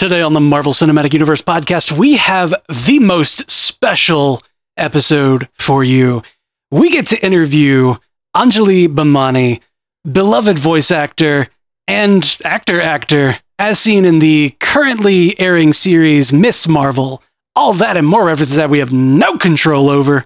Today on the Marvel Cinematic Universe podcast, we have the most special episode for you. We get to interview Anjali Bhimani, beloved voice actor and actor actor, as seen in the currently airing series Miss Marvel. All that and more references that we have no control over.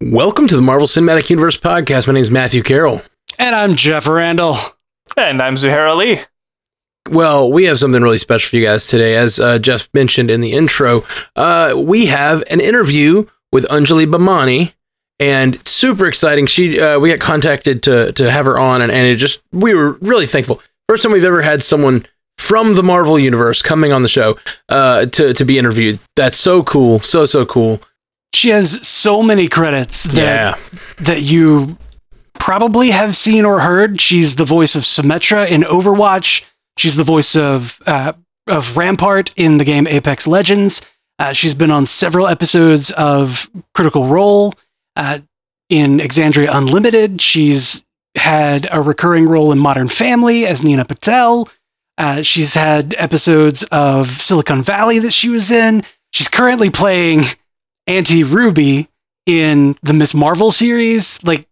Welcome to the Marvel Cinematic Universe podcast. My name is Matthew Carroll. And I'm Jeff Randall. And I'm Zuhair Ali. Well, we have something really special for you guys today. As uh, Jeff mentioned in the intro, uh, we have an interview with Anjali Bhimani, and super exciting. She, uh, we got contacted to to have her on, and, and it just we were really thankful. First time we've ever had someone from the Marvel universe coming on the show uh, to to be interviewed. That's so cool, so so cool. She has so many credits that Yeah. that you probably have seen or heard. She's the voice of Symmetra in Overwatch. She's the voice of uh, of Rampart in the game Apex Legends. Uh, she's been on several episodes of Critical Role uh, in Exandria Unlimited. She's had a recurring role in Modern Family as Nina Patel. Uh, she's had episodes of Silicon Valley that she was in. She's currently playing Auntie Ruby in the Miss Marvel series. Like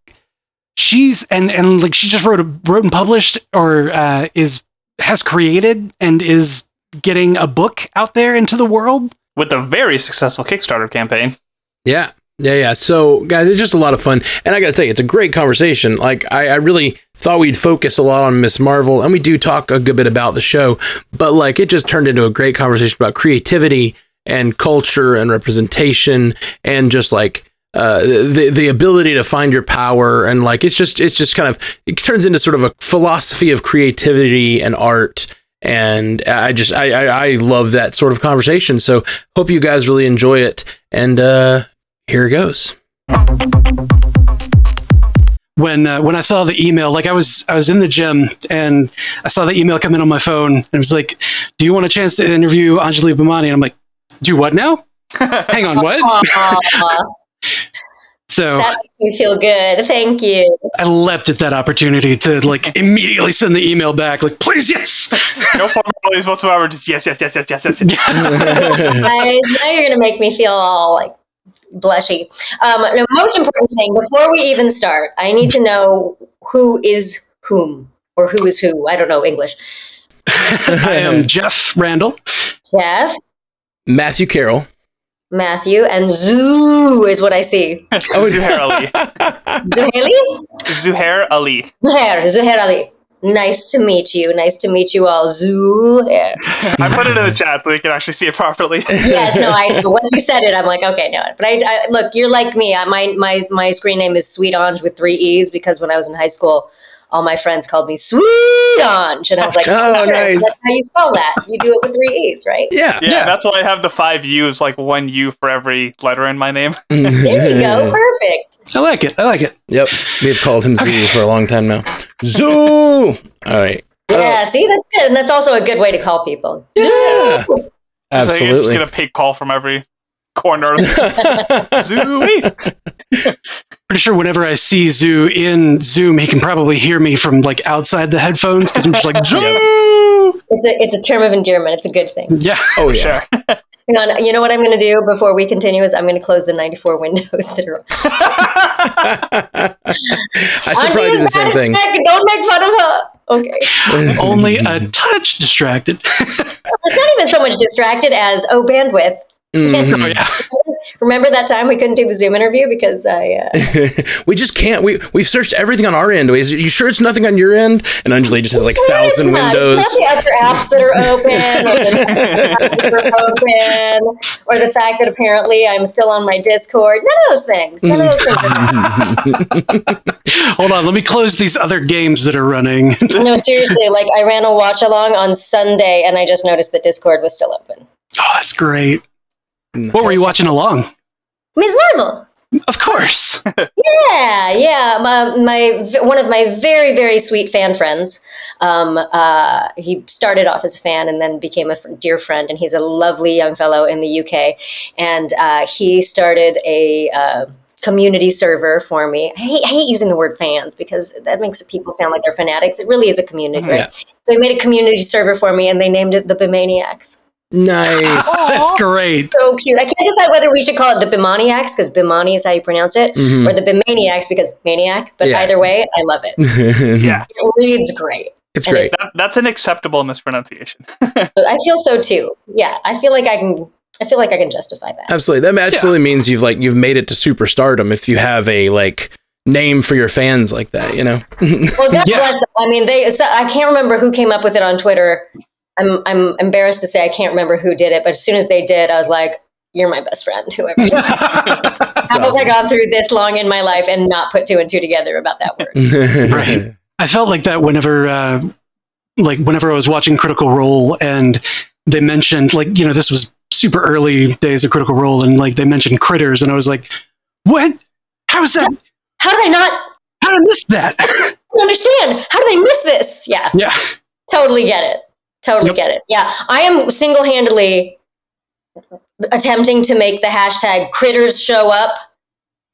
she's and and like she just wrote a wrote and published or uh, is has created and is getting a book out there into the world. With a very successful Kickstarter campaign. Yeah. Yeah, yeah. So, guys, it's just a lot of fun. And I got to tell you, it's a great conversation. Like, I, I really thought we'd focus a lot on Miss Marvel, and we do talk a good bit about the show, but like, it just turned into a great conversation about creativity and culture and representation and just like, uh, the the ability to find your power and like it's just it's just kind of it turns into sort of a philosophy of creativity and art and I just I, I I love that sort of conversation. So hope you guys really enjoy it. And uh, here it goes. When uh, when I saw the email, like I was I was in the gym and I saw the email come in on my phone and it was like, "Do you want a chance to interview Anjali Bhimani?" And I'm like, "Do what now? Hang on, what?" Aw, so that makes me feel good. Thank you. I leapt at that opportunity to like immediately send the email back, like, "Please, yes." No formalities whatsoever. Just yes, yes, yes, yes, yes, yes. yes. Guys, now you're gonna make me feel all like blushy. Um, the most important thing before we even start, I need to know who is whom or who is who. I don't know English. I am Jeff Randall. Jeff, Matthew Carroll. Matthew, and Zoo is what I see. Zuhair Ali. Zuhaili? Zuhair Ali. Zuhair, Zuhair Ali. Nice to meet you. Nice to meet you all. Zuhair. I put it in the chat so you can actually see it properly. yes, no, I once you said it, I'm like, okay, no. But I, I look, you're like me. I, my my my screen name is Sweet Ange with three e's because when I was in high school, all my friends called me Sweet Ange, and I was like, Oh, sure, nice. That's how you spell that. You do it with three e's, right? Yeah. Yeah, that's why I have the five U's, like one U for every letter in my name. Mm-hmm. There you go. Perfect. I like it. I like it. Yep. We've called him Zoo for a long time now. Zoo. All right. Yeah. Oh. See, that's good, and that's also a good way to call people. Yeah. So you just Absolutely. get a pig call from every corner. of Zooey. Pretty sure whenever I see Zoo in Zoom, he can probably hear me from like outside the headphones because I'm just like Zoo. It's a it's a term of endearment. It's a good thing. Yeah. oh yeah. Sure. Hang on. You know what I'm going to do before we continue is I'm going to close the 94 windows that are. I should probably do the same thing. Don't make fun of her. Okay. Only a touch distracted. It's not even so much distracted as oh bandwidth. Mhm. Oh yeah. Remember that time we couldn't do the Zoom interview because I. Uh, we just can't. We we've searched everything on our end. Is you sure it's nothing on your end? And Anjali just has like thousand not. windows. It's not the other apps that are open, or the apps that are open, or the fact that apparently I'm still on my Discord. None of those things. None of those things. Hold on. Let me close these other games that are running. no, seriously. Like I ran a watch along on Sunday, and I just noticed that Discord was still open. Oh, that's great. What were you watching along? Ms. Marvel. Of course. Yeah, yeah. My, my one of my very very sweet fan friends. Um, uh, he started off as a fan and then became a f- dear friend, and he's a lovely young fellow in the UK. And uh, he started a uh, community server for me. I hate, I hate using the word fans because that makes people sound like they're fanatics. It really is a community. Yeah. Right? So they made a community server for me and they named it the Bimaniacs. Nice. That's great. So cute. I can't decide whether we should call it the Bimaniacs because Bimani is how you pronounce it, Mhm. or the Bimaniacs because maniac. But Yeah. either way, I love it. Yeah. It reads great. it's And great. That, that's an acceptable mispronunciation. I feel so too. Yeah, I feel like I can. I feel like I can justify that. Absolutely. That absolutely means you've like you've made it to superstardom if you have a like name for your fans like that, you know. Well, God Yeah. bless them. I mean, they. So I can't remember who came up with it on Twitter. I'm I'm embarrassed to say I can't remember who did it, but as soon as they did, I was like, "You're my best friend." Whoever. you are. How have I gone through this long in my life and not put two and two together about that word? Right. I felt like that whenever, uh, like whenever I was watching Critical Role and they mentioned, like, you know, this was super early days of Critical Role, and like they mentioned critters, and I was like, what? How is that? How did I not How did I miss that? i understand? How did I miss this? Yeah, yeah. totally get it. Totally Yep. get it. Yeah, I am single handedly attempting to make the hashtag critters show up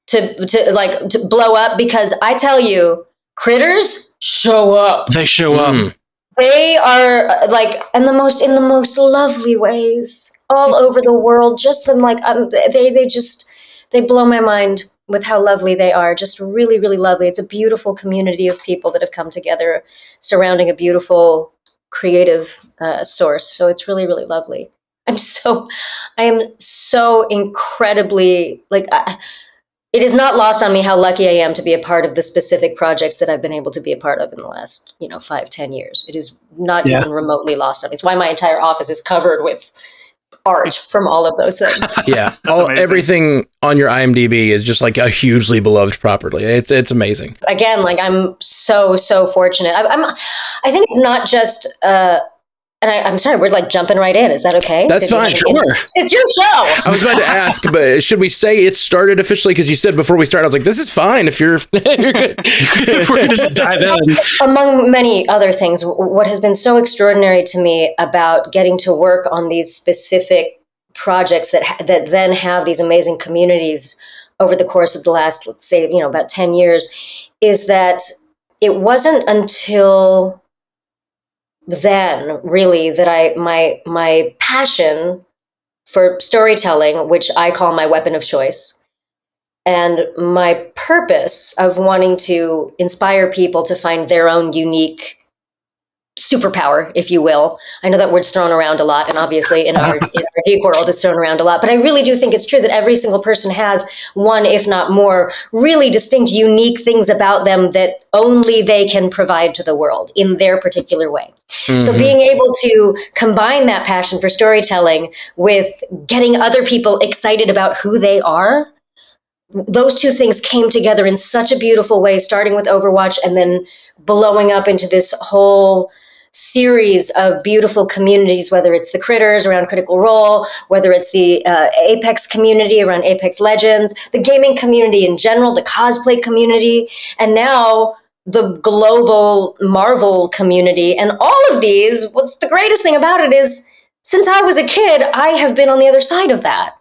to to like to blow up because I tell you, critters show up. They show up. Mm. They are uh, like in the most in the most lovely ways all over the world. Just them like um, they they just they blow my mind with how lovely they are. Just really really lovely. It's a beautiful community of people that have come together surrounding a beautiful creative uh, source. So it's really really lovely. I'm so I am so incredibly like. I, it is not lost on me how lucky I am to be a part of the specific projects that I've been able to be a part of in the last, you know, five, ten years. It is not Yeah. even remotely lost on me. It's why my entire office is covered with art from all of those things. Yeah. All, everything on your IMDb is just like a hugely beloved property. It's it's amazing. Again, like I'm so so fortunate. I, I'm, I think it's not just. Uh, and I, I'm sorry, we're like jumping right in. Is that okay? That's Did fine, sure. It's your show. I was about to ask, but should we say it started officially? Because you said before we started, I was like, "This is fine if you're you're good." We're gonna just dive in. among many other things, what has been so extraordinary to me about getting to work on these specific projects that ha- that then have these amazing communities over the course of the last, let's say, you know, about ten years, is that it wasn't until then really that I my my passion for storytelling, which I call my weapon of choice, and my purpose of wanting to inspire people to find their own unique superpower, if you will. I know that word's thrown around a lot, and obviously in our, in our geek world, it's thrown around a lot. But I really do think it's true that every single person has one, if not more, really distinct, unique things about them that only they can provide to the world in their particular way. So Mhm. being able to combine that passion for storytelling with getting other people excited about who they are, those two things came together in such a beautiful way, starting with Overwatch and then blowing up into this whole series of beautiful communities, whether it's the critters around Critical Role, whether it's the uh, Apex community around Apex Legends, the gaming community in general, the cosplay community, and now the global Marvel community. And all of these, what's the greatest thing about it is since I was a kid, I have been on the other side of that.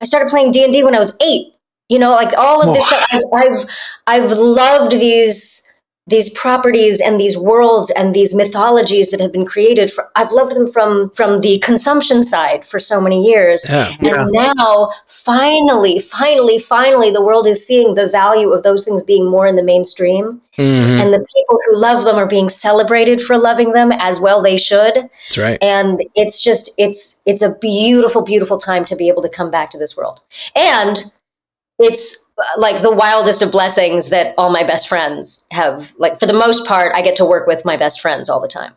I started playing D&D when I was 8. You know, like all of this stuff I've, I've I've loved these these properties and these worlds and these mythologies that have been created for I've loved them from from the consumption side for so many years. Yeah. Yeah. And now, finally, finally, finally, the world is seeing the value of those things being more in the mainstream. Mhm. And the people who love them are being celebrated for loving them as well they should. That's right. And it's just, it's, it's a beautiful, beautiful time to be able to come back to this world. And it's uh, like the wildest of blessings that all my best friends have. Like, for the most part, I get to work with my best friends all the time.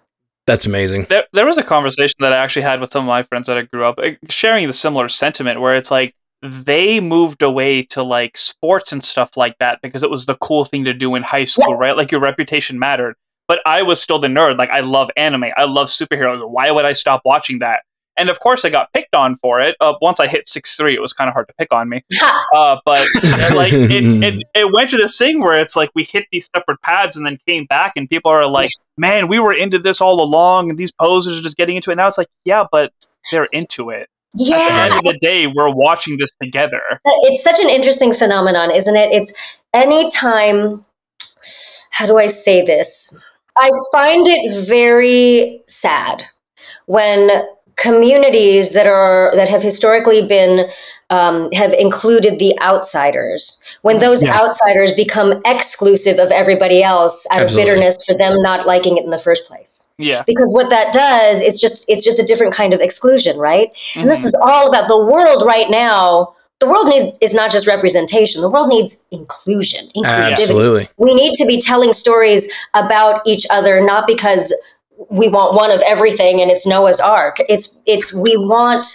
That's amazing. There, there was a conversation that I actually had with some of my friends that I grew up eh, sharing the similar sentiment where it's like they moved away to like sports and stuff like that because it was the cool thing to do in high school, right? Like your reputation mattered. But I was still the nerd. Like I love anime. I love superheroes. Why would I stop watching that? And of course, I got picked on for it. Uh, once I hit six three, it was kind of hard to pick on me. Uh, but like it, it, it went to this thing where it's like we hit these separate pads and then came back, and people are like, "Man, we were into this all along, and these posers are just getting into it." Now it's like, yeah, but they're into it. Yeah. At the end of the day, we're watching this together. it's such an interesting phenomenon, isn't it? It's anytime, how do I say this? I find it very sad when communities that are that have historically been um, have included the outsiders when those Yeah. outsiders become exclusive of everybody else out Absolutely. of bitterness for them not liking it in the first place Yeah. because what that does is just it's just a different kind of exclusion right and this Mhm. is all about the world right now the world needs is not just representation the world needs inclusion inclusivity Absolutely. we need to be telling stories about each other not because we want one of everything and it's noah's ark it's it's we want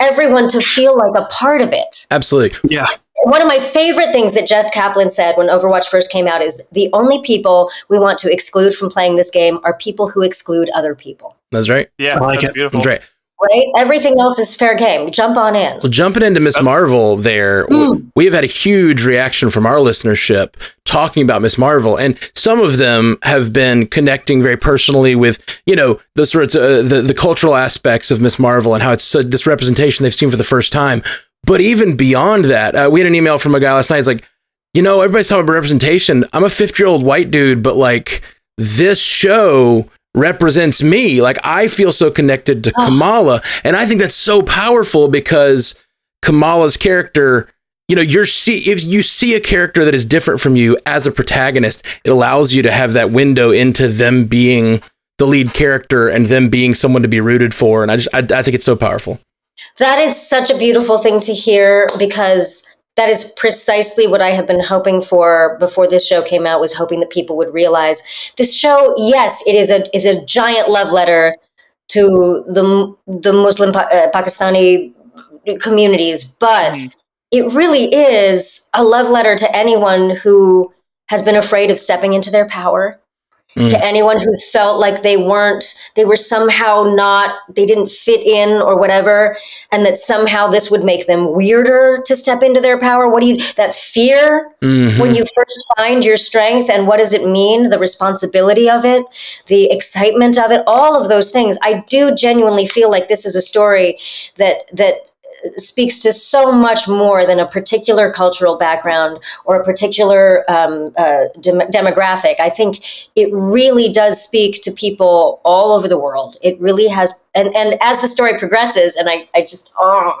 everyone to feel like a part of it Absolutely. Yeah. one of my favorite things that Jeff Kaplan said when Overwatch first came out is the only people we want to exclude from playing this game are people who exclude other people. That's right. Yeah. I like that's it. beautiful. That's right. Right? Everything else is fair game. Jump on in. Well, jumping into Miss Marvel there, Mm. we have had a huge reaction from our listenership talking about Miss Marvel, and some of them have been connecting very personally with, you know, the sorts of the, the cultural aspects of Miss Marvel and how it's uh, this representation they've seen for the first time. But even beyond that, uh, we had an email from a guy last night. He's like, you know, everybody's talking about representation. I'm a 50 year old white dude, but like this show represents me. Like I feel so connected to Oh. Kamala, and I think that's so powerful because Kamala's character, you know, you're see if you see a character that is different from you as a protagonist, it allows you to have that window into them being the lead character and them being someone to be rooted for. And I just I, I think it's so powerful. That is such a beautiful thing to hear because that is precisely what I have been hoping for before this show came out was hoping that people would realize this show yes it is a is a giant love letter to the the Muslim uh, Pakistani communities but Mhm. it really is a love letter to anyone who has been afraid of stepping into their power Mm. to anyone who's felt like they weren't they were somehow not they didn't fit in or whatever and that somehow this would make them weirder to step into their power what do you that fear Mhm. when you first find your strength and what does it mean the responsibility of it the excitement of it all of those things i do genuinely feel like this is a story that that speaks to so much more than a particular cultural background or a particular um, uh, dem- demographic. I think it really does speak to people all over the world. It really has, and, and as the story progresses, and I, I just, oh,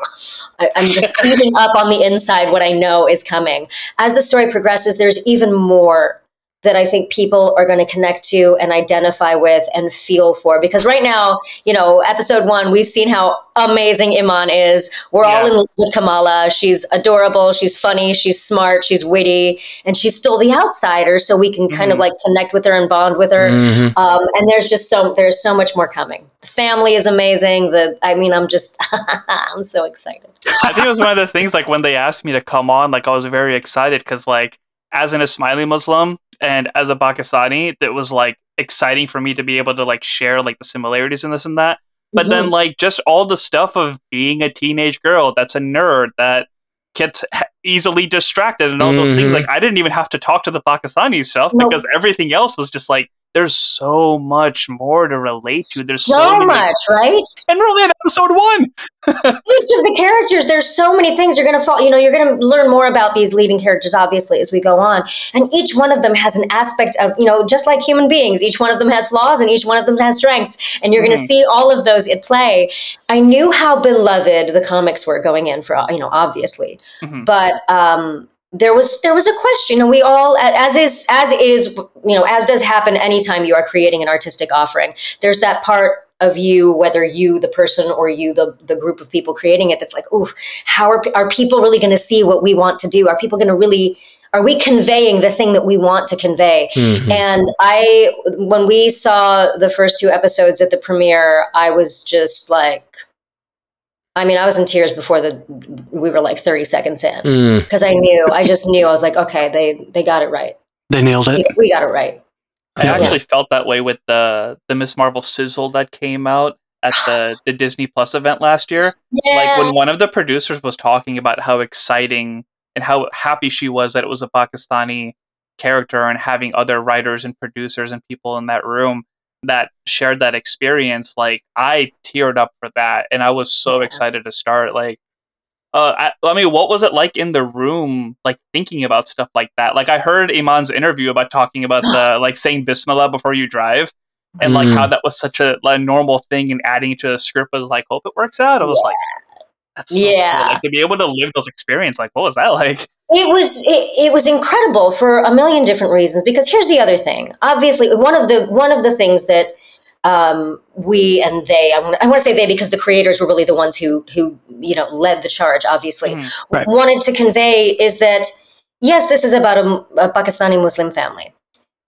I, I'm just eating up on the inside what I know is coming. As the story progresses, there's even more that I think people are going to connect to and identify with and feel for. Because right now, you know, episode one, we've seen how amazing Iman is. We're all in love with Kamala. She's adorable. She's funny. She's smart. She's witty. And she's still the outsider. So we can kind of Mhm. like connect with her and bond with her. Mhm. Um, and there's just so, there's so much more coming. The family is amazing. The, I mean, I'm just, I'm so excited. I think it was one of the things like when they asked me to come on, like I was very excited because like as an Ismaili Muslim and as a Pakistani, that was like exciting for me to be able to like share like the similarities in this and that. But Mm-hmm. then like just all the stuff of being a teenage girl that's a nerd that gets easily distracted and all those things. Mhm. Like I didn't even have to talk to the Pakistani stuff Nope. because everything else was just like there's so much more to relate to. There's so, so much, right? and we're only on episode one. each of the characters there's so many things you're going to fall you know you're going to learn more about these leading characters obviously as we go on and each one of them has an aspect of you know just like human beings each one of them has flaws and each one of them has strengths and you're going to see all of those at play i knew how beloved the comics were going in for you know obviously Mhm. but um there was there was a question and we all as is as is you know as does happen anytime you are creating an artistic offering. There's that part of you whether you the person or you the the group of people creating it that's like ooh how are, are people really going to see what we want to do? Are people going to really are we conveying the thing that we want to convey? Mhm. and I, when we saw the first two episodes at the premiere, I was just like, I mean, I was in tears before the we were like 30 seconds in Mm. because I knew, I just knew, I was like, okay, they they got it right. They nailed We, it. we got it right. I Yeah. actually felt that way with the the Miss Marvel sizzle that came out at the the Disney Plus event last year. Yeah. Like when one of the producers was talking about how exciting and how happy she was that it was a Pakistani character and having other writers and producers and people in that room. That shared that experience, like I teared up for that, and I was so Yeah. excited to start. Like, uh, I, I mean, what was it like in the room, like thinking about stuff like that? Like, I heard Iman's interview about talking about the like saying Bismillah before you drive, and like Mm. how that was such a like, normal thing, and adding to the script was like, hope it works out. I was like, that's so Yeah. cool. Like to be able to live those experiences. Like, what was that like? It was it, it was incredible for a million different reasons. Because here's the other thing. Obviously, one of the one of the things that um, we and they I want, to say they because the creators were really the ones who who you know led the charge. Obviously, Mhm. Right. wanted to convey is that yes, this is about a, a Pakistani Muslim family.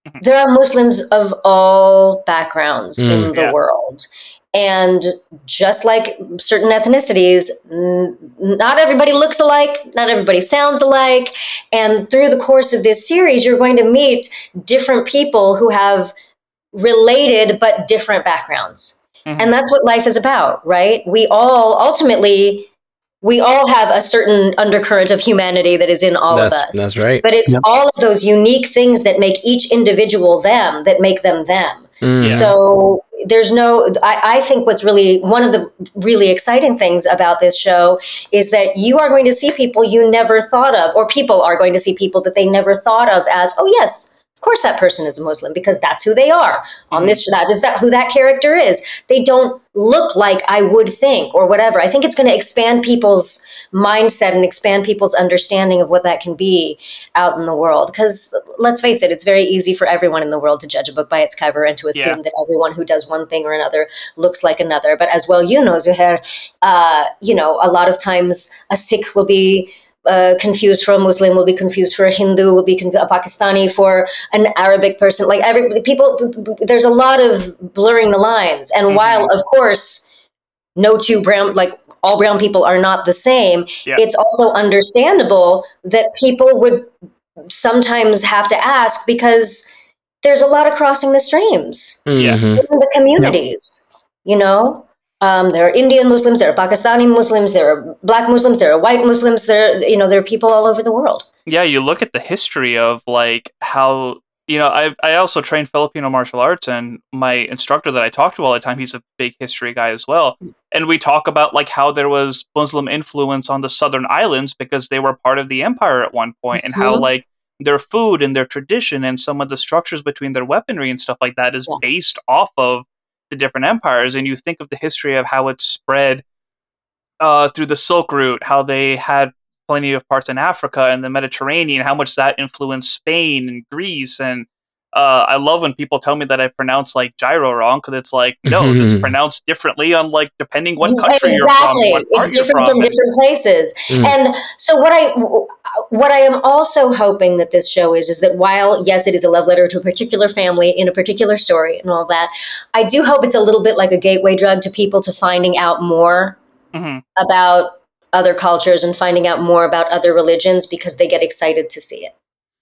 Mhm. There are Muslims of all backgrounds in Mm. the Yeah. world. And just like certain ethnicities, n- not everybody looks alike, not everybody sounds alike. And through the course of this series, you're going to meet different people who have related but different backgrounds. Mhm. And that's what life is about, right? We all ultimately we all have a certain undercurrent of humanity that is in all that's, of us. That's right. But it's Yep. all of those unique things that make each individual them that make them them. Mm. Yeah. So there's no, I, I think what's really one of the really exciting things about this show is that you are going to see people you never thought of, or people are going to see people that they never thought of as, oh, yes. Of course, that person is a Muslim because that's who they are. On Mhm. this, that is that who that character is. They don't look like I would think, or whatever. I think it's going to expand people's mindset and expand people's understanding of what that can be out in the world. Because let's face it, it's very easy for everyone in the world to judge a book by its cover and to assume Yeah. that everyone who does one thing or another looks like another. But as well, you know, Zuhair, uh, you know, a lot of times a Sikh will be. Uh, confused for a Muslim will be confused for a Hindu will be con- a Pakistani for an Arabic person like every people there's a lot of blurring the lines and Mhm. while of course no two brown like all brown people are not the same Yeah. it's also understandable that people would sometimes have to ask because there's a lot of crossing the streams. Mhm. in the communities you know um, there are indian muslims there are pakistani muslims there are black muslims there are white muslims there you know there are people all over the world yeah, you look at the history of like how you know I I also train Filipino martial arts and my instructor that I talk to all the time he's a big history guy as well and we talk about like how there was Muslim influence on the southern islands because they were part of the empire at one point and how Mhm. like their food and their tradition and some of the structures between their weaponry and stuff like that is Yeah. based off of the different empires and you think of the history of how it spread uh, through the Silk Route, how they had plenty of parts in Africa and the Mediterranean, how much that influenced Spain and Greece. And uh, I love when people tell me that I pronounce like gyro wrong because it's like, no, it's pronounced differently on like depending what country you're from. exactly What part it's you're different from. from and- different places Mm. and so what i what i am also hoping that this show is is that while yes it is a love letter to a particular family in a particular story and all that i do hope it's a little bit like a gateway drug to people to finding out more Mhm. about other cultures and finding out more about other religions because they get excited to see it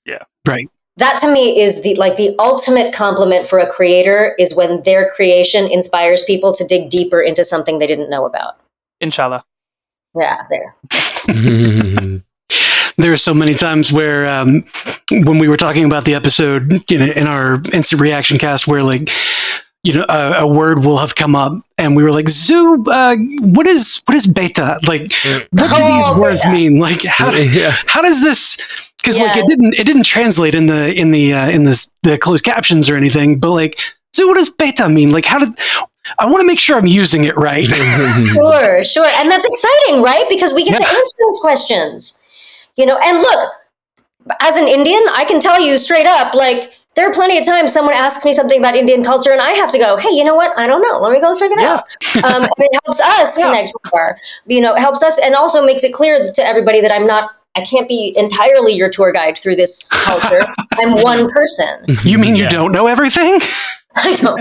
Yeah. Right. That to me is the like the ultimate compliment for a creator is when their creation inspires people to dig deeper into something they didn't know about Inshallah. yeah there there are so many times where um, when we were talking about the episode you know, in our instant reaction cast where like you know a, a word will have come up and we were like zoo uh, what is what is beta like what do these Oh, words beta. mean like how, yeah. how does this because like it didn't it didn't translate in the in the uh, in the the closed captions or anything but like so what does beta mean like how does i want to make sure i'm using it right Sure, sure. And that's exciting, right? Because we get to answer those questions. You know, and look, as an Indian, I can tell you straight up, like, there are plenty of times someone asks me something about Indian culture, and I have to go, hey, you know what? I don't know. Let me go check it Yeah. out. Um, and it helps us Yeah. connect more. You know, it helps us and also makes it clear to everybody that I'm not, I can't be entirely your tour guide through this culture. I'm one person. you mean you Yeah. don't know everything I know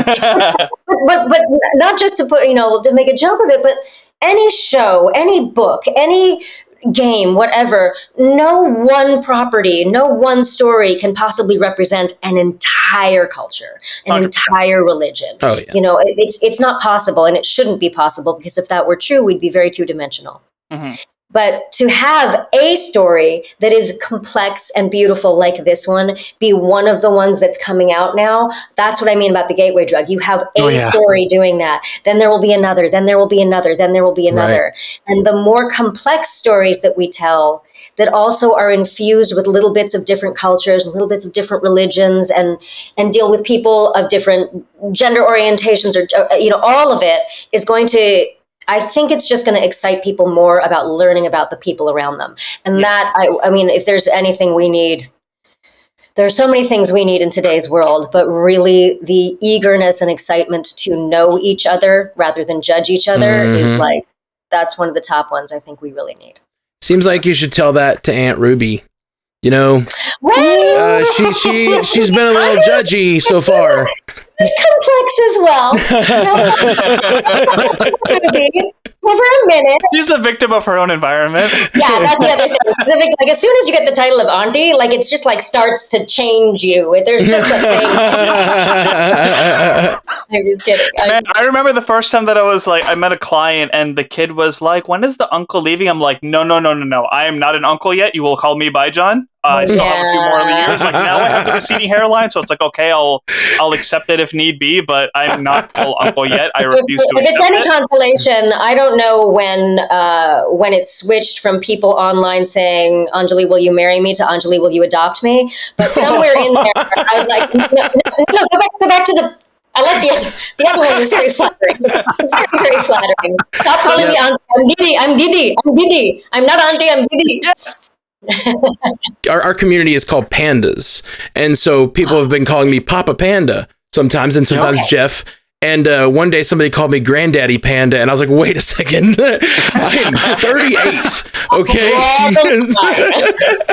but but not just to put you know to make a joke of it but any show any book any game whatever no one property no one story can possibly represent an entire culture an 100%. entire religion Oh yeah. you know it, it's it's not possible and it shouldn't be possible because if that were true we'd be very two-dimensional Mhm. But to have a story that is complex and beautiful like this one be one of the ones that's coming out now, that's what I mean about the gateway drug. You have a Oh, yeah. story doing that, then there will be another, then there will be another, then there will be another. And the more complex stories that we tell that also are infused with little bits of different cultures, little bits of different religions and and deal with people of different gender orientations or uh, you know all of it is going to I think it's just going to excite people more about learning about the people around them. And that, I, I mean, if there's anything we need, there are so many things we need in today's world, but really the eagerness and excitement to know each other rather than judge each other is Mhm. like, that's one of the top ones I think we really need. Seems like you should tell that to Aunt Ruby. You know, uh, she she she's been a little judgy so far. He's complex as well. Ruby, Give her a minute. She's a victim of her own environment. Yeah, that's the other thing. It's Like as soon as you get the title of auntie, like it's just like starts to change you. There's just a thing. I'm just kidding. I- Man, I remember the first time that I was like, I met a client and the kid was like, "When is the uncle leaving?" I'm like, "No, no, no, no, no. I am not an uncle yet. You will call me by John. Uh, I still have a few more of the years. Like now, I have the receding hairline, so it's like okay, I'll I'll accept it if need be, but I'm not full uncle yet. I if, refuse to if it's any it. consolation, I don't know when uh, when it switched from people online saying "Anjali, will you marry me?" to "Anjali, will you adopt me?" But somewhere in there, I was like, "No, no, no, go back, go back to the." I like the other, the other one was very flattering. It's very, very flattering. Stop calling me auntie. I'm Didi. I'm Didi. I'm Didi. I'm not auntie. I'm Didi. Yes. our, our community is called pandas and so people have been calling me papa panda sometimes and sometimes Okay. jeff and uh, one day somebody called me granddaddy panda and i was like wait a second i am 38 okay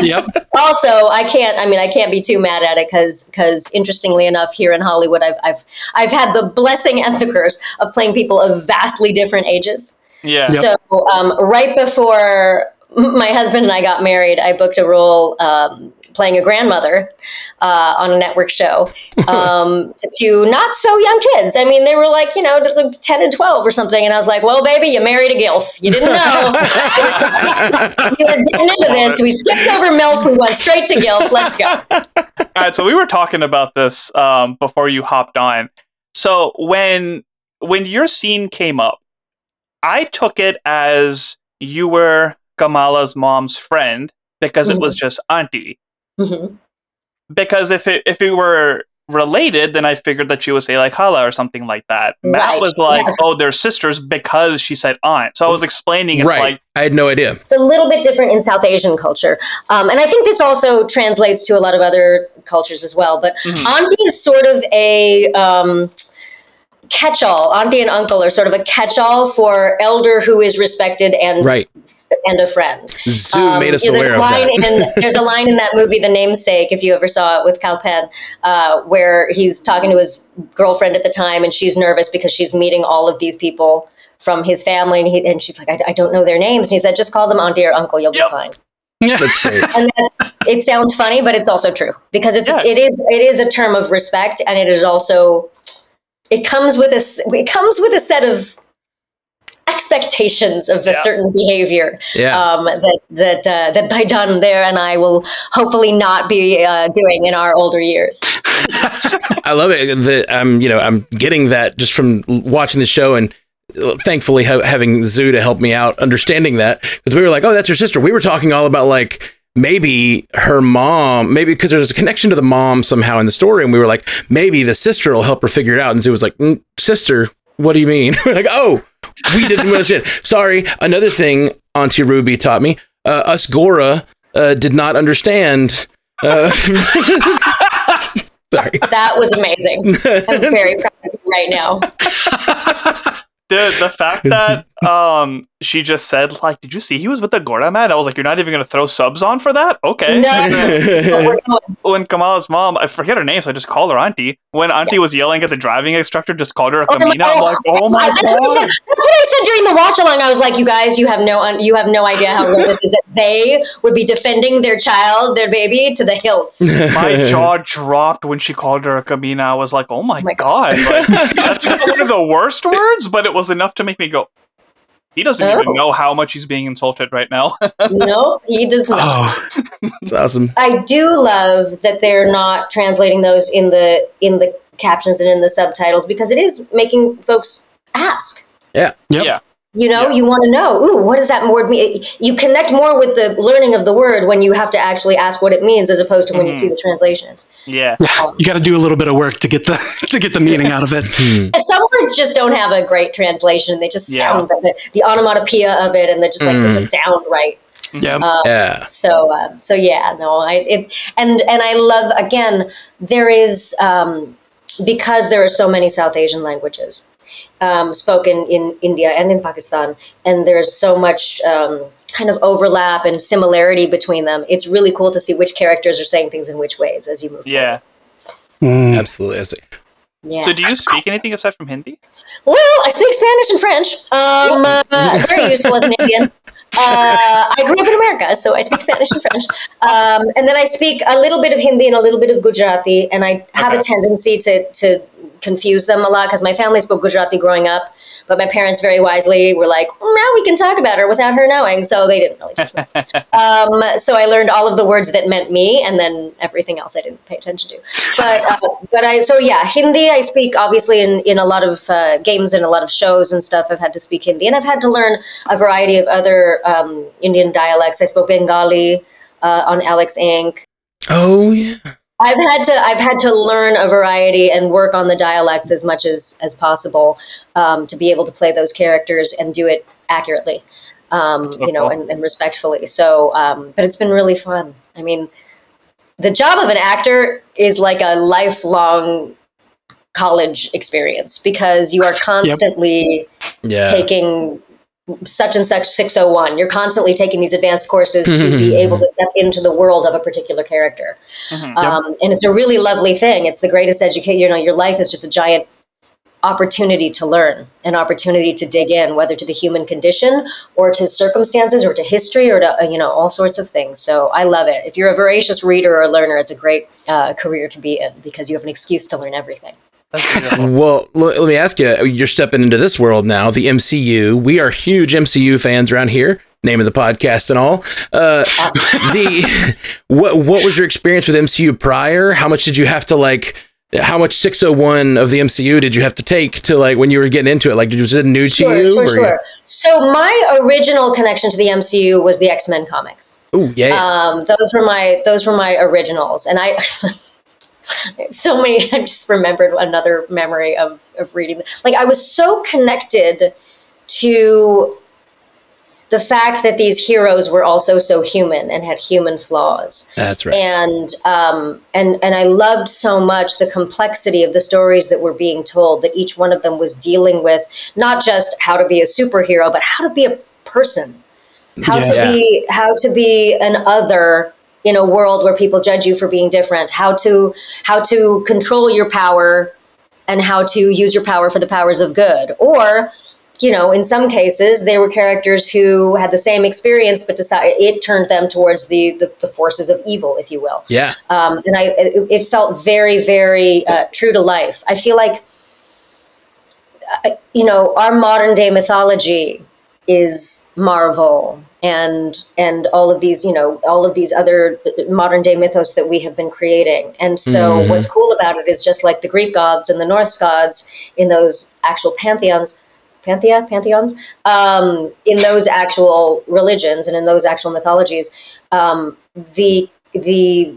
Yep. also i can't i mean i can't be too mad at it because because interestingly enough here in hollywood I've, I've i've had the blessing and the curse of playing people of vastly different ages Yeah. Yep. so um, right before my husband and i got married i booked a role um, playing a grandmother uh, on a network show um, to, to not so young kids. I mean, they were like, you know, like 10 and 12 or something. And I was like, well, baby, you married a GILF. You didn't know. you were getting into this. We skipped over MILF. We went straight to GILF. Let's go. All right, so we were talking about this um, before you hopped on. So when when your scene came up, I took it as you were Kamala's mom's friend because it was just auntie. Mhm. Because if it if it were related, then I figured that she would say like hala or something like that. Matt Right, was like, yeah. oh, they're sisters because she said aunt. So I was explaining it's right like i had no idea It's a little bit different in South Asian culture. Um, and I think this also translates to a lot of other cultures as well. But Mhm. auntie is sort of a um, catch all. Auntie and uncle are sort of a catch all for elder who is respected and right and a friend. zoo Um, made us aware there's of a line that In, there's a line in that movie, The Namesake, if you ever saw it with Kal Penn, uh, where he's talking to his girlfriend at the time, and she's nervous because she's meeting all of these people from his family, and, he, and she's like, I, I don't know their names. And he said, just call them auntie or uncle, you'll Yep. be fine. Yeah, that's great And that's it sounds funny, but it's also true because it's Yeah. it is it is a term of respect, and it is also it comes with a it comes with a set of expectations of a Yeah. certain behavior yeah um, that that uh, that Baijan there and I will hopefully not be uh, doing in our older years. I love it that I'm, you know, I'm getting that just from watching the show and uh, thankfully ha- having Zoo to help me out understanding that because we were like, oh, that's her sister. We were talking all about like maybe her mom, maybe because there's a connection to the mom somehow in the story, and we were like, maybe the sister will help her figure it out. And Zoo was like, mm, sister, what do you mean? we're like, oh, we didn't understand. Sorry. Another thing Auntie Ruby taught me, uh, us Gora uh, did not understand. Uh, sorry. That was amazing. I'm very proud of you right now. Dude, the fact that um she just said like, "Did you see he was with the Gorda man?" I was like, "You're not even gonna throw subs on for that?" Okay. No, but we're going. When Kamala's mom, I forget her name, so I just called her auntie. When auntie was yelling at the driving instructor, just called her a Oh, Kamina. I'm like, "Oh my That's what, I said, god!" that's what I said during the watch along. I was like, "You guys, you have no, un- you have no idea how real this is. That they would be defending their child, their baby, to the hilt." My jaw dropped when she called her a Kamina. I was like, "Oh my, my god!" Like, that's one of the worst words, but it was enough to make me go. He doesn't Oh. even know how much he's being insulted right now. no, he does not. Oh, It's awesome. I do love that they're not translating those in the in the captions and in the subtitles because it is making folks ask. Yep. Yeah. You know, Yeah. you want to know, ooh, what does that word mean? You connect more with the learning of the word when you have to actually ask what it means as opposed to when you Mhm. see the translation. yeah. you got to do a little bit of work to get the to get the meaning out of it. Hmm. Some words just don't have a great translation. They just Yeah. sound the, the onomatopoeia of it, and they're just like they just sound right. Yeah. Um, Yeah. so uh, so yeah no i it, and and i love again there is um, because there are so many south asian languages um, spoken in india and in pakistan and there's so much um, kind of overlap and similarity between them it's really cool to see which characters are saying things in which ways as you move Yeah. Mm. Absolutely. Absolutely. yeah So do you speak anything aside from Hindi? Well, I speak Spanish and French. Um, uh, very useful as an Indian. Uh, I grew up in America, so I speak Spanish and French. Um, and then I speak a little bit of Hindi and a little bit of Gujarati, and I have a tendency to, to confuse them a lot because my family spoke Gujarati growing up. But my parents very wisely were like, now we can talk about her without her knowing. So they didn't really teach me. um, so I learned all of the words that meant me, and then everything else I didn't pay attention to. But uh, but I so yeah, Hindi I speak obviously in in a lot of uh, games and a lot of shows and stuff. I've had to speak Hindi, and I've had to learn a variety of other um, Indian dialects. I spoke Bengali uh, on Alex Inc. Oh yeah. I've had to I've had to learn a variety and work on the dialects as much as as possible um, to be able to play those characters and do it accurately, um, you know, and, and respectfully. So, um, but it's been really fun. I mean, the job of an actor is like a lifelong college experience because you are constantly Yeah. taking such and such 601 you're constantly taking these advanced courses to be able to step into the world of a particular character. Mhm. um, and it's a really lovely thing. It's the greatest education you know your life is just a giant opportunity to learn an opportunity to dig in whether to the human condition or to circumstances or to history or to you know all sorts of things. So i love it. If you're a voracious reader or learner it's a great uh, career to be in because you have an excuse to learn everything. Well, l- let me ask you. You're stepping into this world now, the MCU. We are huge MCU fans around here. Name of the podcast and all. Uh, the what what was your experience with MCU prior? How much did you have to like? How much 601 of the MCU did you have to take to like when you were getting into it? Like, did was it new sure, to you? sure, sure. So my original connection to the MCU was the X Men comics. Oh yeah. Um, those were my those were my originals, and I so many. I just remembered another memory of of reading. Like I was so connected to the fact that these heroes were also so human and had human flaws That's right. and um, and and I loved so much the complexity of the stories that were being told. That each one of them was dealing with not just how to be a superhero, but how to be a person, how Yeah. to be how to be an other in a world where people judge you for being different. How to how to control your power and how to use your power for the powers of good, or you know, in some cases, they were characters who had the same experience, but decided it turned them towards the, the, the forces of evil, if you will. yeah. Um, and I, it, it felt very, very uh, true to life. I feel like, uh, you know, our modern day mythology is Marvel and and all of these, you know, all of these other modern day mythos that we have been creating. And so, Mhm. what's cool about it is just like the Greek gods and the Norse gods in those actual pantheons panthea pantheons um, in those actual religions and in those actual mythologies um, the the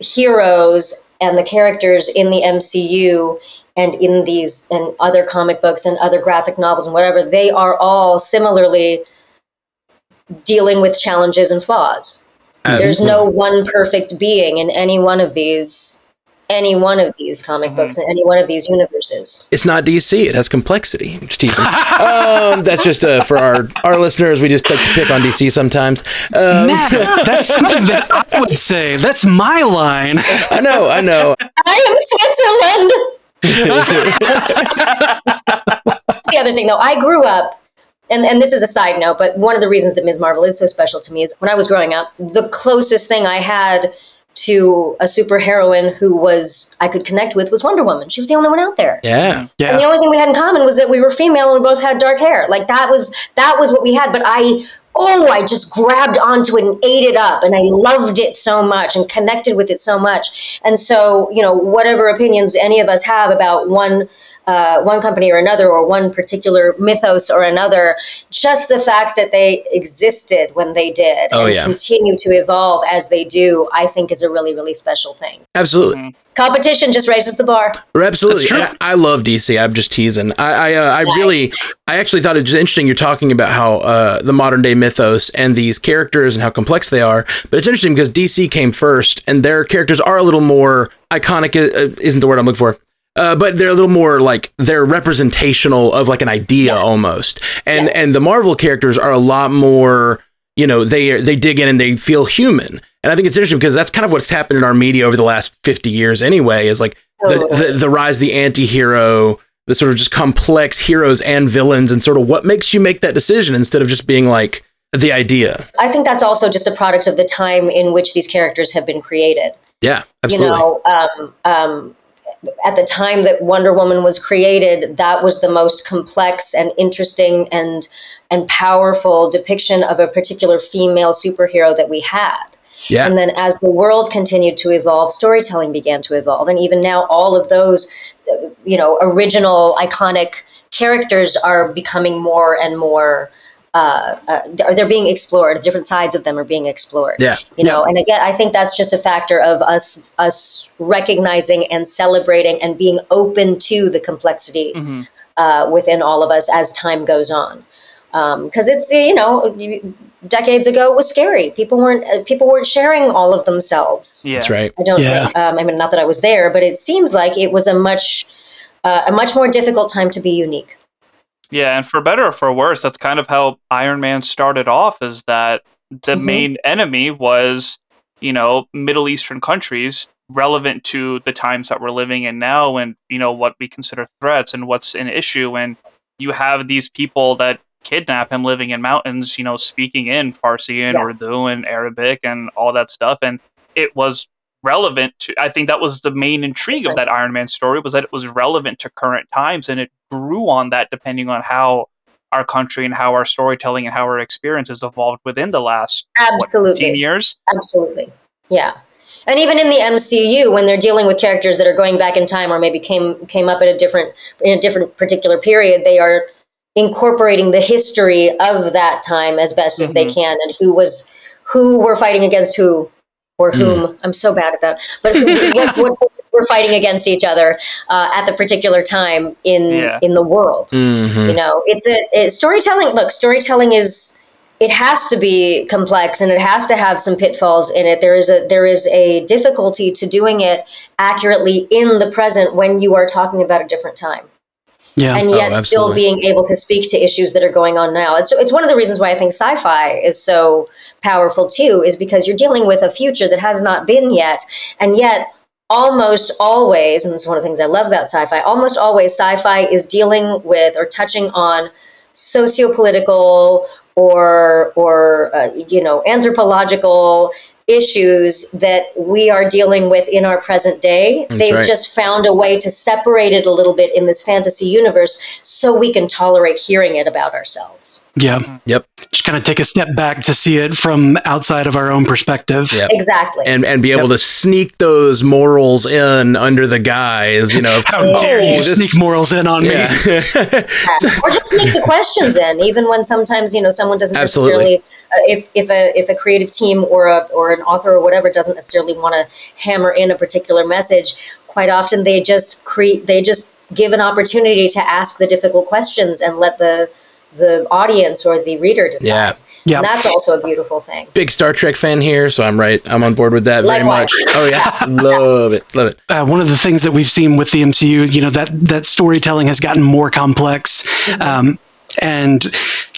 heroes and the characters in the MCU and in these and other comic books and other graphic novels and whatever they are all similarly dealing with challenges and flaws there's no one perfect being in any one of these any one of these comic books in any one of these universes It's not DC. It has complexity. Just teasing. um, that's just uh, for our our listeners. We just like to pick on DC sometimes. Um, Matt, that's something that I would say. That's my line. I know. I know. I am Switzerland. The other thing, though, I grew up, and, and this is a side note, but one of the reasons that Ms. Marvel is so special to me is when I was growing up, the closest thing I had to a superheroine who was I could connect with was Wonder Woman. She was the only one out there. Yeah. Yeah. And the only thing we had in common was that we were female and we both had dark hair. Like that was that was what we had. But I oh, I just grabbed onto it and ate it up and I loved it so much and connected with it so much. And so, you know, whatever opinions any of us have about one uh, one company or another or one particular mythos or another, just the fact that they existed when they did Oh, and yeah. continue to evolve as they do, I think is a really, really special thing. Absolutely. Competition just raises the bar. Absolutely. That's true. And I I love DC. I'm just teasing. I I, uh, I Nice. really I actually thought it was interesting you're talking about how uh, the modern day mythos and these characters and how complex they are. But it's interesting because DC came first and their characters are a little more iconic uh, isn't the word I'm looking for. Uh, but they're a little more like they're representational of like an idea Yes. almost. And Yes. and the Marvel characters are a lot more you know they they dig in and they feel human. And I think it's interesting because that's kind of what's happened in our media over the last 50 years anyway is like the, the, the rise of the anti-hero the sort of just complex heroes and villains and sort of what makes you make that decision instead of just being like the idea I think that's also just a product of the time in which these characters have been created. yeah absolutely You know, um, um, at the time that Wonder Woman was created, that was the most complex and interesting and and powerful depiction of a particular female superhero that we had. yeah And then as the world continued to evolve, storytelling began to evolve. And even now, all of those, you know, original iconic characters are becoming more and more. Uh, uh, they're being explored. Different sides of them are being explored. Yeah. you know. And again, I think that's just a factor of us us recognizing and celebrating and being open to the complexity Mhm. uh, within all of us as time goes on. Because it's you know decades ago it was scary. People weren't uh, people weren't sharing all of themselves. Yeah. that's right I don't Yeah. think. Um, I mean, not that I was there, but it seems like it was a much uh, a much more difficult time to be unique. Yeah, and for better or for worse, that's kind of how Iron Man started off is that the Mhm. main enemy was, you know, Middle Eastern countries relevant to the times that we're living in now and, you know, what we consider threats and what's an issue. And you have these people that kidnap him living in mountains, you know, speaking in Farsi and. Urdu and Arabic and all that stuff. And it was relevant to I think that was the main intrigue of that Iron Man story was that it was relevant to current times and it grew on that depending on how our country and how our storytelling and how our experiences evolved within the last what, Absolutely. 15 years. Absolutely. Yeah. And even in the MCU, when they're dealing with characters that are going back in time or maybe came came up at a different in a different particular period, they are incorporating the history of that time as best as they Mhm. can and who was who were fighting against who or whom. I'm so bad at that. But who, what, what forces were fighting against each other uh, at the particular time in Yeah. in the world Mhm. you know it's a it, storytelling look storytelling is it has to be complex and it has to have some pitfalls in it there is a there is a difficulty to doing it accurately in the present when you are talking about a different time Yeah. and Oh, yet still being able to speak to issues that are going on now it's it's one of the reasons why i think sci-fi is so powerful too is because you're dealing with a future that has not been yet. And yet almost always and this is one of the things i love about sci-fi almost always sci-fi is dealing with or touching on socio-political or or uh, you know anthropological issues that we are dealing with in our present day That's they've right. just found a way to separate it a little bit in this fantasy universe so we can tolerate hearing it about ourselves yeah. Yep. Just kind of take a step back to see it from outside of our own perspective. Yep. exactly and and be able to sneak those morals in under the guise you know of, How oh, dare you Oh, this- sneak morals in on me? yeah Yeah. or just sneak the questions in, even when sometimes you know someone doesn't Absolutely. necessarily. Uh, if if a if a creative team or a or an author or whatever doesn't necessarily want to hammer in a particular message, quite often they just create they just give an opportunity to ask the difficult questions and let the the audience or the reader decide. Yeah. Yeah. And that's also a beautiful thing. big star trek fan here so i'm right i'm on board with that very much oh yeah love it love it uh, one of the things that we've seen with the MCU, you know, that that storytelling has gotten more complex, um, and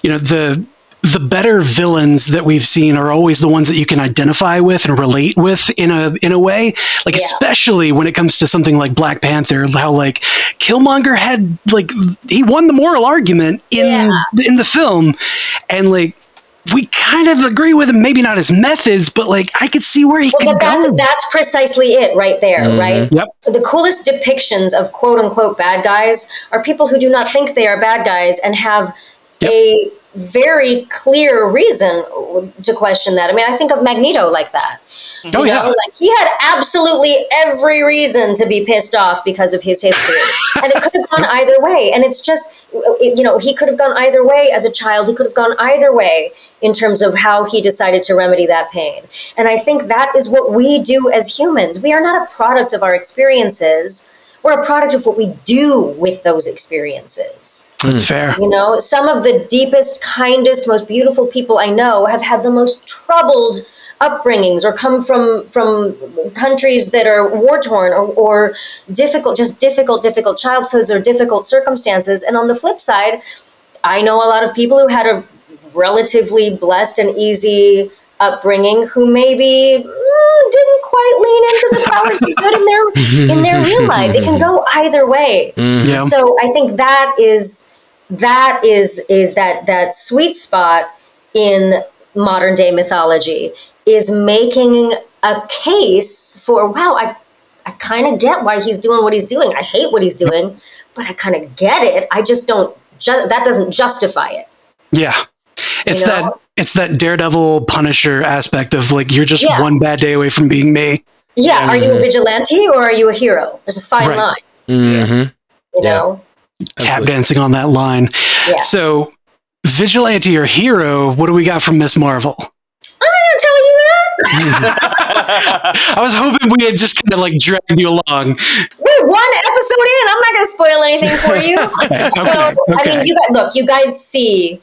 you know the the better villains that we've seen are always the ones that you can identify with and relate with in a in a way. Like Yeah. especially when it comes to something like Black Panther, how like Killmonger had like he won the moral argument in Yeah. in the film, and like we kind of agree with him, maybe not his methods, but like I could see where he Well, could but that's go. that's precisely it right there, Mhm. right? Yep. The coolest depictions of quote unquote bad guys are people who do not think they are bad guys and have Yep. a very clear reason to question that. I mean, I think of Magneto like that. Mm-hmm. Oh You yeah. like he had absolutely every reason to be pissed off because of his history, and it could have gone either way. And it's just, you know, he could have gone either way as a child. He could have gone either way in terms of how he decided to remedy that pain. And I think that is what we do as humans. We are not a product of our experiences. We're a product of what we do with those experiences. That's hmm. fair. You know, some of the deepest, kindest, most beautiful people I know have had the most troubled upbringings or come from from countries that are war torn or, or difficult, just difficult, difficult childhoods or difficult circumstances. And on the flip side, I know a lot of people who had a relatively blessed and easy upbringing who maybe didn't quite lean into the powers of good in their in their real life. It can go either way. Mhm. Yeah. So I think that is that is is that that sweet spot in modern day mythology is making a case for wow I I kind of get why he's doing what he's doing. I hate what he's doing, but I kind of get it. I just don't ju- that doesn't justify it. Yeah. It's You that it's that daredevil punisher aspect of like you're just Yeah. one bad day away from being me. Yeah, are you a vigilante or are you a hero? There's a fine Right. line, Mhm. you Yeah. know. Tap Absolutely. dancing on that line. Yeah. So vigilante or hero, what do we got from Miss Marvel? I'm not gonna tell you that. I was hoping we had just kind of like dragged you along. We're one episode in. I'm not gonna spoil anything for you. Okay, So, okay, I mean, you got, look, you guys see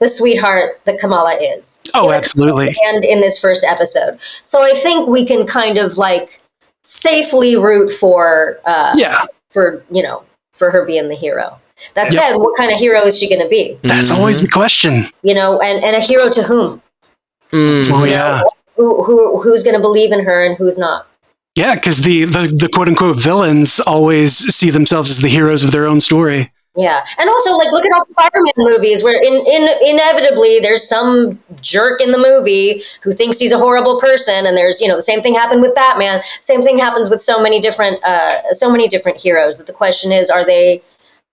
the sweetheart that Kamala is. Oh, absolutely. And in this first episode. So I think we can kind of like safely root for, uh, Yeah, for, you know, for her being the hero. That Yep. said, what kind of hero is she going to be? that's Mhm. always the question. You know, and, and a hero to whom? Mhm. Oh yeah, Who, who, who's going to believe in her and who's not? yeah, because the, the the quote unquote villains always see themselves as the heroes of their own story. Yeah, and also like look at all the Spider-Man movies where in, in inevitably there's some jerk in the movie who thinks he's a horrible person, and there's you know the same thing happened with Batman. Same thing happens with so many different uh, so many different heroes. That the question is, are they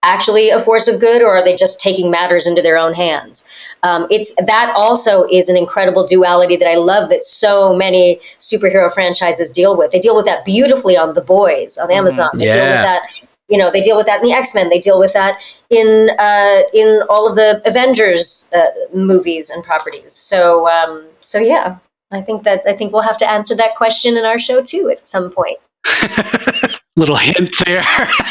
actually a force of good, or are they just taking matters into their own hands? Um, it's that also is an incredible duality that I love that so many superhero franchises deal with. They deal with that beautifully on The Boys on Amazon. They deal with Yeah. that you know they deal with that in the x-men they deal with that in uh, in all of the avengers uh, movies and properties so um, so yeah i think that i think we'll have to answer that question in our show too at some point Little hint there.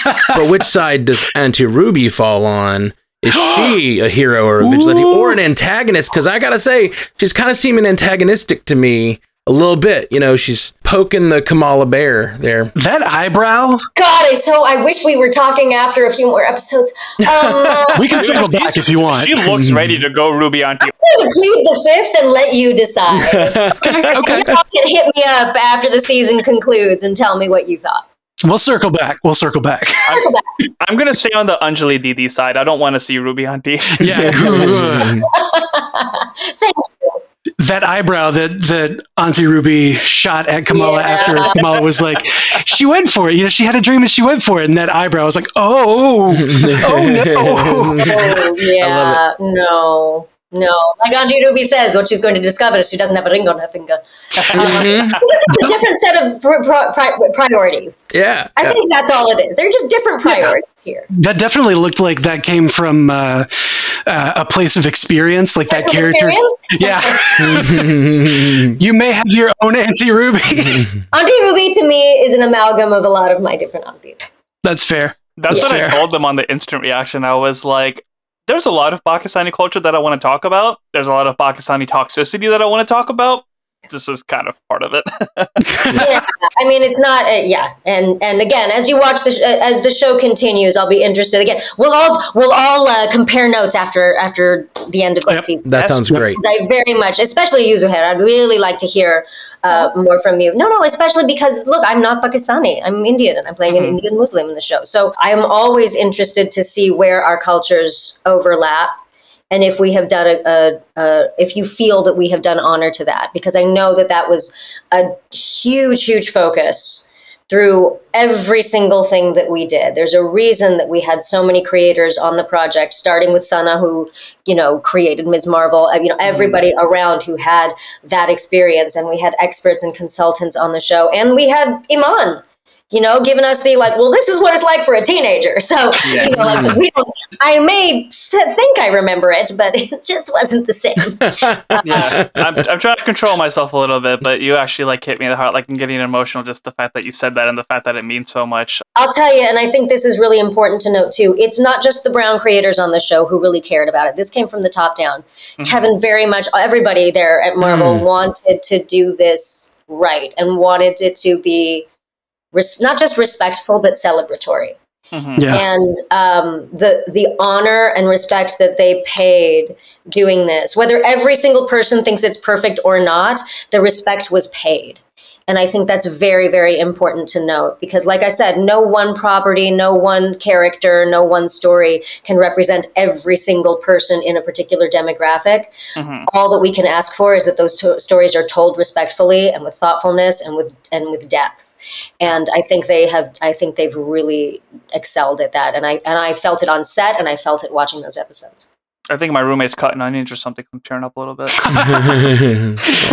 but which side does Auntie Ruby fall on? Is she a hero or a vigilante or an antagonist? Because I gotta say, she's kind of seeming antagonistic to me a little bit. You know, she's poking the Kamala Bear there. that eyebrow. god I, so i wish we were talking after a few more episodes um, We can circle She's- back if you want. She looks ready to go Ruby Auntie. I'm gonna plead the fifth and let you decide okay, you can hit me up after the season concludes and tell me what you thought we'll circle back. We'll circle back. I'm gonna stay on the Anjali Didi side. I don't want to see Ruby Auntie. yeah, thank that eyebrow that that Auntie Ruby shot at Kamala Yeah. after Kamala was like, she went for it. You know, she had a dream and she went for it. And that eyebrow was like, oh, oh no. Oh, yeah, no, no. Like Auntie Ruby says, what she's going to discover is she doesn't have a ring on her finger. Mhm. It's just a different set of pri- pri- pri- priorities. Yeah. I yeah. think that's all it is. They're just different priorities here. That definitely looked like that came from uh, uh, a place of experience, like that character. experience? Yeah, you may have your own Auntie Ruby. Auntie Ruby to me is an amalgam of a lot of my different aunties. That's fair. That's what I told them on the instant reaction. I was like, there's a lot of Pakistani culture that I want to talk about. There's a lot of Pakistani toxicity that I want to talk about. This is kind of part of it. yeah, I mean it's not. Uh, yeah, and and again, as you watch the sh- uh, as the show continues, I'll be interested. Again, we'll all we'll all uh, compare notes after after the end of the Yep. season. That sounds great. I very much, especially you, Zuhair, I'd really like to hear uh, more from you. No, no, especially because look, I'm not Pakistani. I'm Indian, and I'm playing an Mhm. Indian Muslim in the show. So I'm always interested to see where our cultures overlap and if we have done a, a, a, if you feel that we have done honor to that because i know that that was a huge huge focus through every single thing that we did. There's a reason that we had so many creators on the project starting with sana who you know created ms. Marvel uh, you know mm-hmm. everybody around who had that experience and we had experts and consultants on the show and we had iman you know, giving us the like, well, this is what it's like for a teenager. So, yeah. you know, like we don't, I may think I remember it, but it just wasn't the same. Uh, yeah, I'm, I'm trying to control myself a little bit, but you actually like hit me in the heart. Like I'm getting emotional just the fact that you said that and the fact that it means so much. I'll tell you, and I think this is really important to note too. It's not just the Brown creators on the show who really cared about it. This came from the top down. Mm-hmm. Kevin very much, everybody there at Marvel mm. wanted to do this right and wanted it to be res- not just respectful but celebratory. Mm-hmm. Yeah. And um, the the honor and respect that they paid doing this, whether every single person thinks it's perfect or not, the respect was paid. And I think that's very, very important to note because, like I said, no one property, no one character, no one story can represent every single person in a particular demographic. Mm-hmm. All that we can ask for is that those to- stories are told respectfully and with thoughtfulness and with and with depth and I think they have. I think they've really excelled at that, and I and I felt it on set, and I felt it watching those episodes. I think my roommate's cutting onions or something. I'm tearing up a little bit.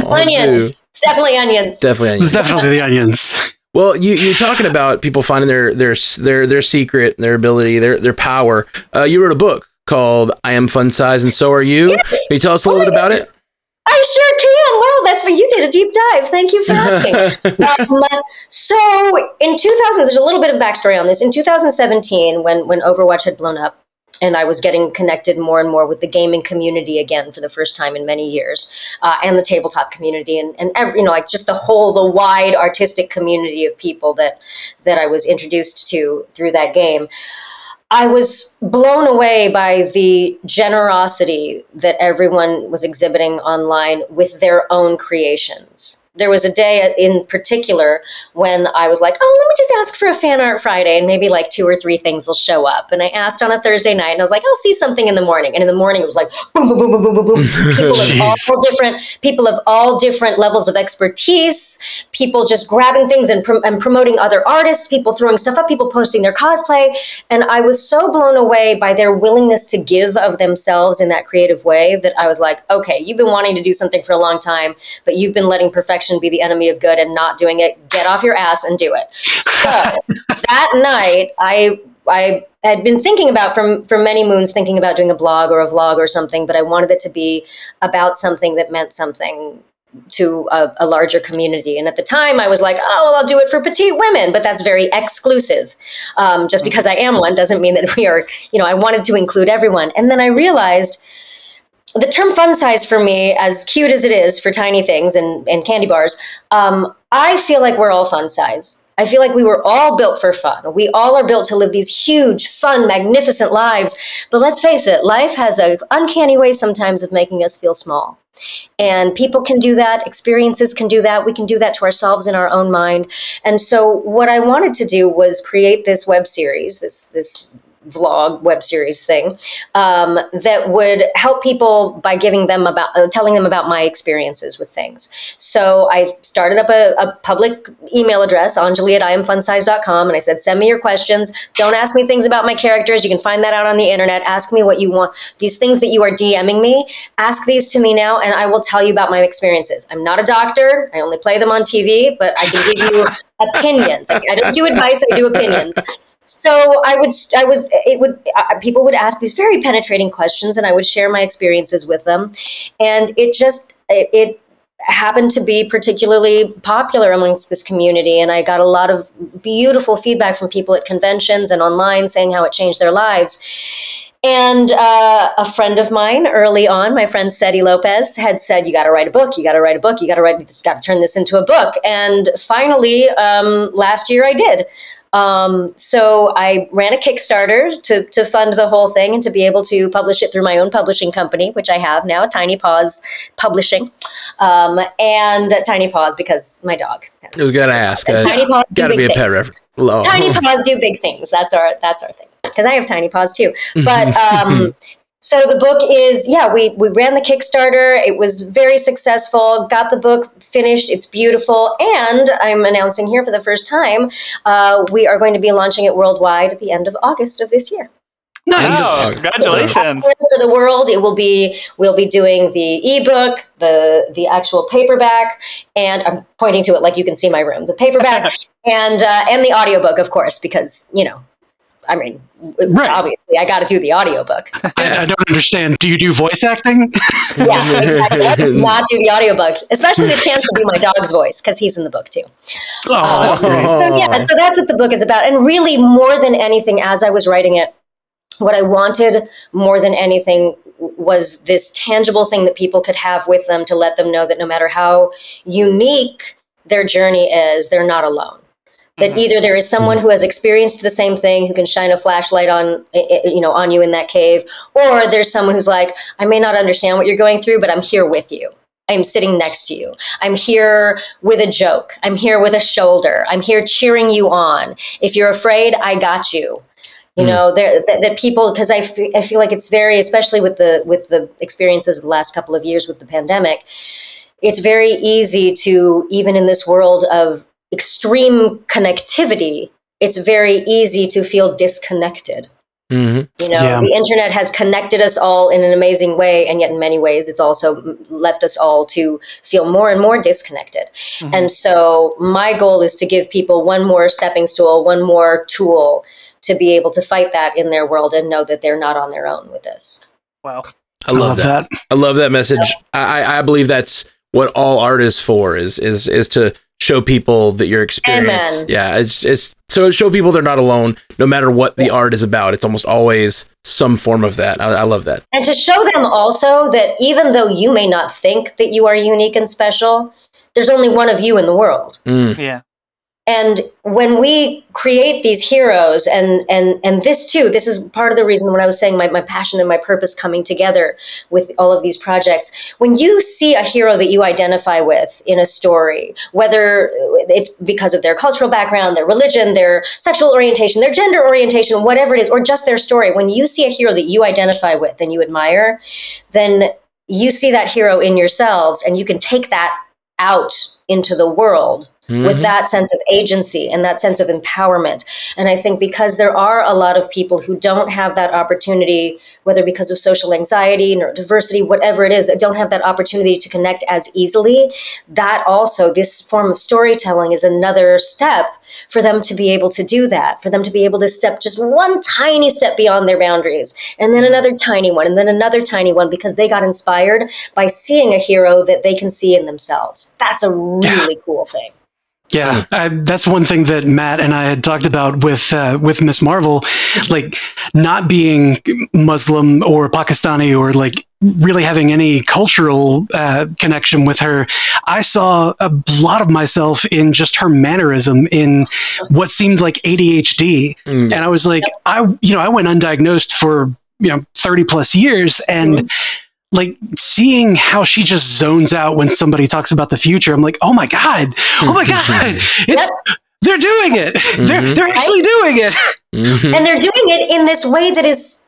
onions, definitely onions. Definitely onions. definitely the onions. Well, you, you're talking about people finding their their their their secret, their ability, their their power. Uh, you wrote a book called "I Am Fun Size" and so are you. Yes. Can you tell us a little oh bit about it? I sure can. Wow, that's what you did a deep dive. Thank you for asking. um, so in 2000, there's a little bit of backstory on this. In 2017, when when Overwatch had blown up, and I was getting connected more and more with the gaming community again for the first time in many years, uh, and the tabletop community, and and every, you know like just the whole the wide artistic community of people that that I was introduced to through that game. I was blown away by the generosity that everyone was exhibiting online with their own creations there was a day in particular when I was like, oh, let me just ask for a fan art Friday and maybe like two or three things will show up. And I asked on a Thursday night and I was like, I'll see something in the morning. And in the morning it was like boom, boom, boom, boom, boom, boom, boom. people of all different people of all different levels of expertise, people just grabbing things and, prom- and promoting other artists, people throwing stuff up, people posting their cosplay. And I was so blown away by their willingness to give of themselves in that creative way that I was like, okay, you've been wanting to do something for a long time, but you've been letting perfection be the enemy of good and not doing it, get off your ass and do it. So that night, I I had been thinking about from for many moons, thinking about doing a blog or a vlog or something, but I wanted it to be about something that meant something to a, a, larger community. And at the time, I was like, oh, well, I'll do it for petite women, but that's very exclusive. Um, just because I am one doesn't mean that we are, you know, I wanted to include everyone. And then I realized the term fun size for me, as cute as it is for tiny things and, and candy bars, um, I feel like we're all fun size. I feel like we were all built for fun. We all are built to live these huge, fun, magnificent lives. But let's face it, life has an uncanny way sometimes of making us feel small. And people can do that, experiences can do that, we can do that to ourselves in our own mind. And so what I wanted to do was create this web series, this this vlog web series thing um, that would help people by giving them about uh, telling them about my experiences with things. So i started up a, a public email address anjali at iamfunsize.com and i said send me your questions. Don't ask me things about my characters. You can find that out on the internet. Ask me what you want. These things that you are dming me ask these to me now and i will tell you about my experiences. I'm not a doctor. I only play them on tv but i can give you opinions. I don't do advice. I do opinions so i would i was it would uh, people would ask these very penetrating questions and i would share my experiences with them and it just it, it happened to be particularly popular amongst this community and i got a lot of beautiful feedback from people at conventions and online saying how it changed their lives and uh, a friend of mine early on, my friend Seti Lopez, had said, "You got to write a book. You got to write a book. You got to write. Got to turn this into a book." And finally, um, last year, I did. Um, so I ran a Kickstarter to, to fund the whole thing and to be able to publish it through my own publishing company, which I have now, Tiny Paws Publishing, um, and Tiny Paws because my dog. Has, I was gonna ask. Uh, Tiny Paws got to be a pet reference. Tiny Paws do big things. That's our that's our thing because I have tiny paws too. But um, So the book is yeah we we ran the Kickstarter. It was very successful. Got the book finished. It's beautiful, and I'm announcing here for the first time uh, we are going to be launching it worldwide at the end of August of this year. Nice. Oh, congratulations. For the world, it will be we'll be doing the ebook, the the actual paperback, and I'm pointing to it like you can see my room. The paperback and uh, and the audiobook, of course, because you know I mean, Right. obviously, I got to do the audiobook. I, I don't understand. Do you do voice acting? yeah, exactly. I did not do the audiobook, especially the chance to do my dog's voice because he's in the book too. Oh, um, great. So yeah, so that's what the book is about. And really, more than anything, as I was writing it, what I wanted more than anything was this tangible thing that people could have with them to let them know that no matter how unique their journey is, they're not alone. That Mhm. either there is someone who has experienced the same thing who can shine a flashlight on, you know, on you in that cave, or there's someone who's like, I may not understand what you're going through, but I'm here with you. I'm sitting next to you. I'm here with a joke. I'm here with a shoulder. I'm here cheering you on. If you're afraid, I got you. You Mm. know, there that, people because I I feel like it's very especially with the with the experiences of the last couple of years with the pandemic. It's very easy to even in this world of extreme connectivity, it's very easy to feel disconnected. hmm You know, Yeah. the internet has connected us all in an amazing way, and yet in many ways, it's also left us all to feel more and more disconnected. Mhm. And so, my goal is to give people one more stepping stool, one more tool to be able to fight that in their world and know that they're not on their own with this. Wow. I love, that. I love that message. I, I I believe that's what all art is for is is is to show people that your experience. Amen. Yeah, it's it's so show people they're not alone, no matter what the art is about. It's almost always some form of that. I, I love that. And to show them also that even though you may not think that you are unique and special, there's only one of you in the world. Mm. Yeah. And when we create these heroes and and and this too this is part of the reason when i was saying my, my passion and my purpose coming together with all of these projects when you see a hero that you identify with in a story whether it's because of their cultural background their religion their sexual orientation their gender orientation whatever it is or just their story when you see a hero that you identify with and you admire then you see that hero in yourselves and you can take that out into the world with Mhm. that sense of agency and that sense of empowerment. And I think because there are a lot of people who don't have that opportunity, whether because of social anxiety, neurodiversity, whatever it is, that don't have that opportunity to connect as easily, that also, this form of storytelling is another step for them to be able to do that, for them to be able to step just one tiny step beyond their boundaries, and then another tiny one, and then another tiny one, because they got inspired by seeing a hero that they can see in themselves. That's a really cool thing. Yeah, I, that's one thing that Matt and I had talked about with uh, with Miss Marvel, like not being Muslim or Pakistani or like really having any cultural uh, connection with her. I saw a lot of myself in just her mannerism in what seemed like ADHD, Mm. and I was like, I you know I went undiagnosed for you know thirty plus years, and like seeing how she just zones out when somebody talks about the future. I'm like, oh my god, oh my god, it's they're doing it. They're Mhm. they're actually doing it. Mhm. and they're doing it in this way that is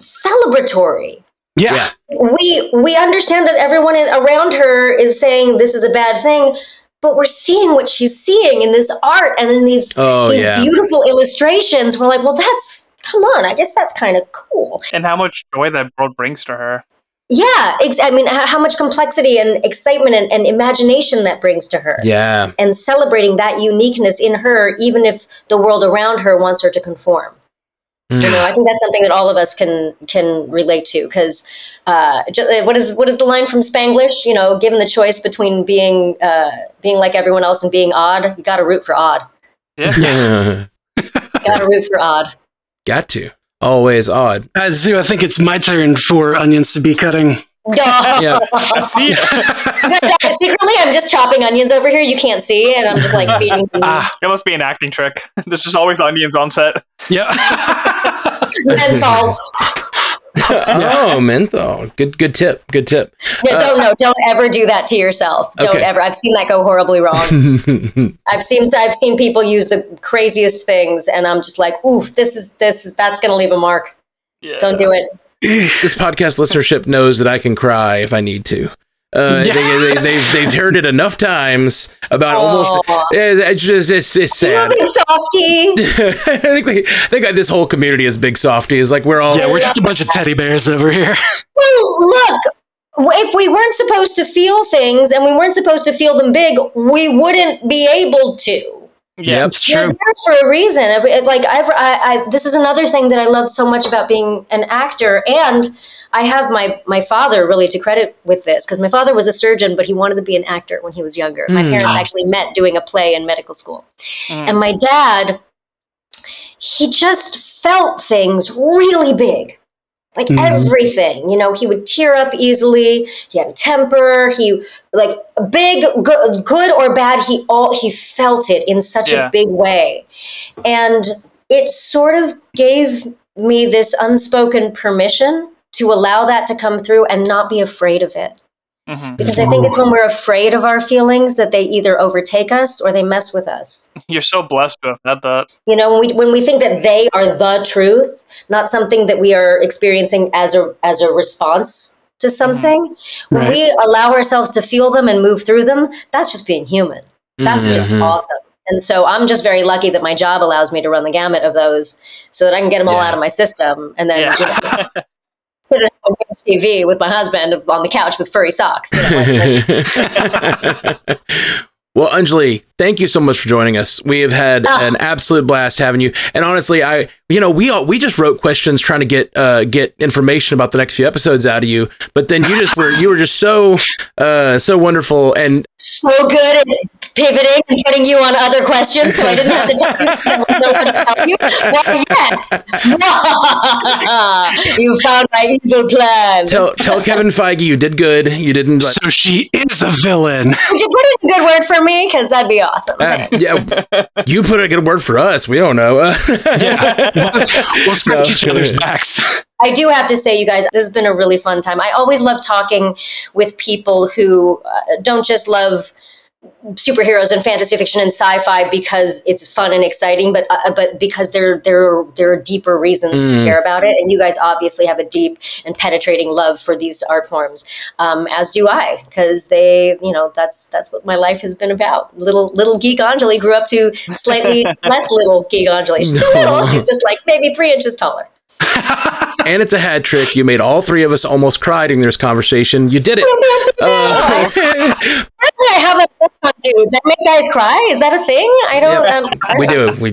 celebratory. Yeah, Yeah. We we understand that everyone around her is saying this is a bad thing, but we're seeing what she's seeing in this art and in these Oh these yeah. beautiful illustrations. We're like, well, that's come on. I guess that's kind of cool. And how much joy that world brings to her. Yeah, ex- I mean, how, how much complexity and excitement and, and imagination that brings to her. Yeah. and celebrating that uniqueness in her, even if the world around her wants her to conform. You Mm. know, I think that's something that all of us can can relate to. Because uh, what is what is the line from Spanglish? You know, given the choice between being uh, being like everyone else and being odd, you got to root for odd. Yeah. Got to root for odd. Got to. Always odd. uh, Zoo, I think it's my turn for onions to be cutting. Yeah. See. But, uh, secretly, I'm just chopping onions over here. You can't see, and I'm just like feeding. ah, It must be an acting trick. There's just always onions on set. yeah. menthol. oh, menthol. Good good tip. Good tip. Yeah, don't uh, no, don't ever do that to yourself. Don't Okay. ever. I've seen that go horribly wrong. I've seen I've seen people use the craziest things, and I'm just like, oof, this is this is that's gonna leave a mark. Yeah. Don't do it. this podcast listenership knows that I can cry if I need to. Uh, Yeah. they, they, they've they've heard it enough times about almost. Aw. It's, it's just it's, it's sad. big softy. I think we, I think this whole community is big softy. softies. Like we're all Yeah, we're just a bunch of teddy bears over here. Well, look, if we weren't supposed to feel things and we weren't supposed to feel them big, we wouldn't be able to. Yeah. It's They're true. there for a reason. If- Like I've, I, I, this is another thing that I love so much about being an actor, and I have my my father really to credit with this because my father was a surgeon, but he wanted to be an actor when he was younger. My Mm. parents actually met doing a play in medical school, Mm. and my dad, he just felt things really big. Like Mhm. everything, you know, he would tear up easily. He had a temper. He like big, good, good or bad. He all he felt it in such Yeah. a big way, and it sort of gave me this unspoken permission to allow that to come through and not be afraid of it. Mhm. Because I think it's when we're afraid of our feelings that they either overtake us or they mess with us. You're so blessed to have had that. You know, when we when we think that they are the truth, not something that we are experiencing as a as a response to something, when Right. we allow ourselves to feel them and move through them, that's just being human. That's just Mhm. awesome. And so I'm just very lucky that my job allows me to run the gamut of those so that I can get them all Yeah. out of my system and then you know, Yeah. sit at home watch TV with my husband on the couch with furry socks. You know, like- like- well, Anjali, thank you so much for joining us. We have had Ah. an absolute blast having you. And honestly, I, you know, we all, we just wrote questions trying to get uh, get information about the next few episodes out of you. But then you just were you were just so uh, so wonderful and so good at pivoting and putting you on other questions so I didn't have to tell you. To tell you. Well, yes. you found my evil plan. tell tell Kevin Feige you did good. You didn't. Like, So she is a villain. Would you put in a good word for me? Because that'd be awesome. uh, yeah, you put a good word for us. We don't know. Uh, Yeah. We'll scratch No. each other's backs. I do have to say, you guys, this has been a really fun time. I always love talking with people who uh, don't just love superheroes and fantasy fiction and sci-fi because it's fun and exciting, but uh, but because there there there are deeper reasons to Mm. care about it. And you guys obviously have a deep and penetrating love for these art forms, um, as do I, because they, you know, that's that's what my life has been about. Little little geek Anjali grew up to slightly less little geek Anjali. She's still little. She's just like maybe three inches taller. And it's a hat trick. You made all three of us almost cry during this conversation. You did it. Uh, I have a book on dudes. I make guys cry. Is that a thing? I don't. Yeah, we do. We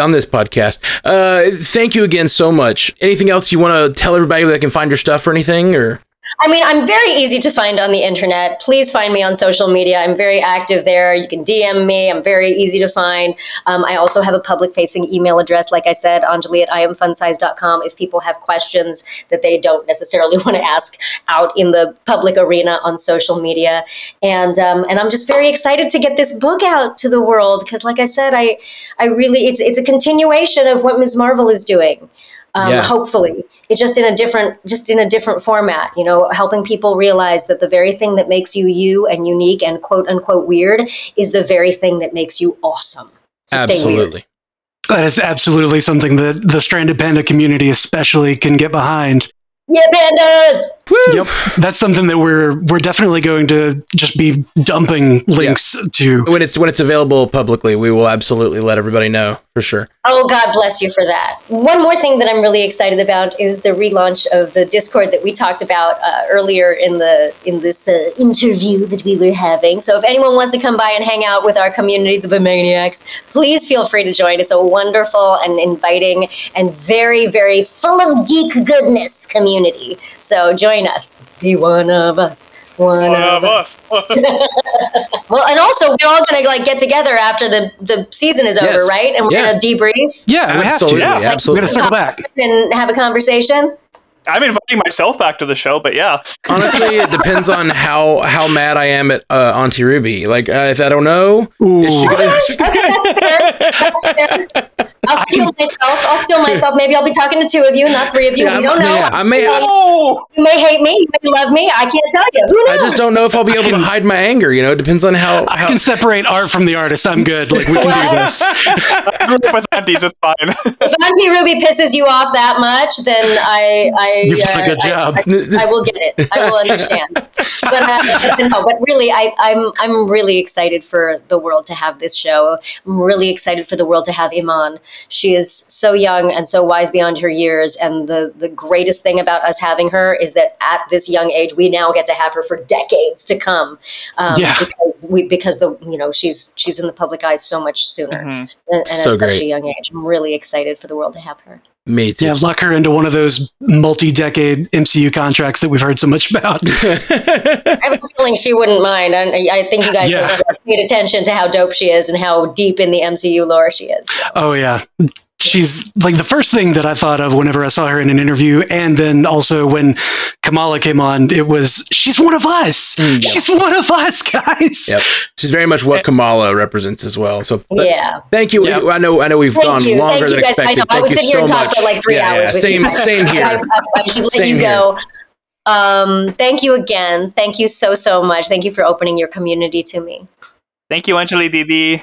on this podcast. Uh, thank you again so much. Anything else you want to tell everybody that can find your stuff or anything? Or I mean, I'm very easy to find on the internet. Please find me on social media. I'm very active there. You can DM me. I'm very easy to find. Um, I also have a public facing email address, like I said, Anjali at iamfunsize.com. If people have questions that they don't necessarily want to ask out in the public arena on social media. And um, and I'm just very excited to get this book out to the world because, like I said, I I really it's it's a continuation of what Ms. Marvel is doing. Um, Yeah. Hopefully, it's just in a different, just in a different format. You know, helping people realize that the very thing that makes you you and unique and quote unquote weird is the very thing that makes you awesome. So stay weird. absolutely. That is absolutely something that the Stranded Panda community especially can get behind. Yeah, pandas. Yep. That's something that we're we're definitely going to just be dumping links to. When it's when it's available publicly, we will absolutely let everybody know for sure. Oh, God bless you for that. One more thing that I'm really excited about is the relaunch of the Discord that we talked about uh, earlier in the in this uh, interview that we were having. So if anyone wants to come by and hang out with our community, the Bemaniacs, please feel free to join. It's a wonderful and inviting and very, very full of geek goodness community. So join us. Be one of us. One, One of of us. us. Well, and also we're all gonna like get together after the the season is over, Yes. right? And we're Yeah. gonna debrief Yeah, we have to. absolutely, yeah. We're gonna circle back. and have a conversation. I'm inviting myself back to the show, but yeah. Honestly, it depends on how how mad I am at uh, Auntie Ruby. Like, uh, if I don't know, is she gonna- That's fair. That's fair. I'll steal myself. I'll steal myself. Maybe I'll be talking to two of you, not three of you. Yeah, we I'm- don't know. yeah, I may- Oh, You may hate me. You may love me. I can't tell you. Who I just don't know if I'll be able to hide my anger. You know, it depends on how. I can separate art from the artist. I'm good. Like we can do this. I grew up with aunties. It's fine. if Auntie Ruby pisses you off that much, then I, I, You've done a uh, good I- job. I, I will get it. I will understand. But, uh, no, but really, I, I'm, I'm really excited for the world to have this show. I'm really excited for the world to have Iman. She is so young and so wise beyond her years. And the, the greatest thing about us having her is that at this young age, we now get to have her for decades to come. Um, Yeah. Because we, because the, you know, she's, she's in the public eye so much sooner Mhm. and, and So at such a young age. I'm really excited for the world to have her. Me too. Yeah, lock her into one of those multi-decade MCU contracts that we've heard so much about. I have a feeling she wouldn't mind. And I I think you guys Yeah. paid attention to how dope she is and how deep in the MCU lore she is. Oh yeah. She's like the first thing that I thought of whenever I saw her in an interview, and then also when Kamala came on, it was she's one of us. Mm, yeah. She's one of us, guys. Yep. She's very much what Kamala represents as well. So, but yeah. thank you. Yep. I know. I know we've Thank gone you. longer Thank you than guys. Expected. know. I Thank would you sit here so and talk much. for like three yeah, hours. Yeah, with same. you. Same here. I, I should let Same you here. go. Um, thank you again. Thank you so, so much. Thank you for opening your community to me. Thank you, Anjali Didi.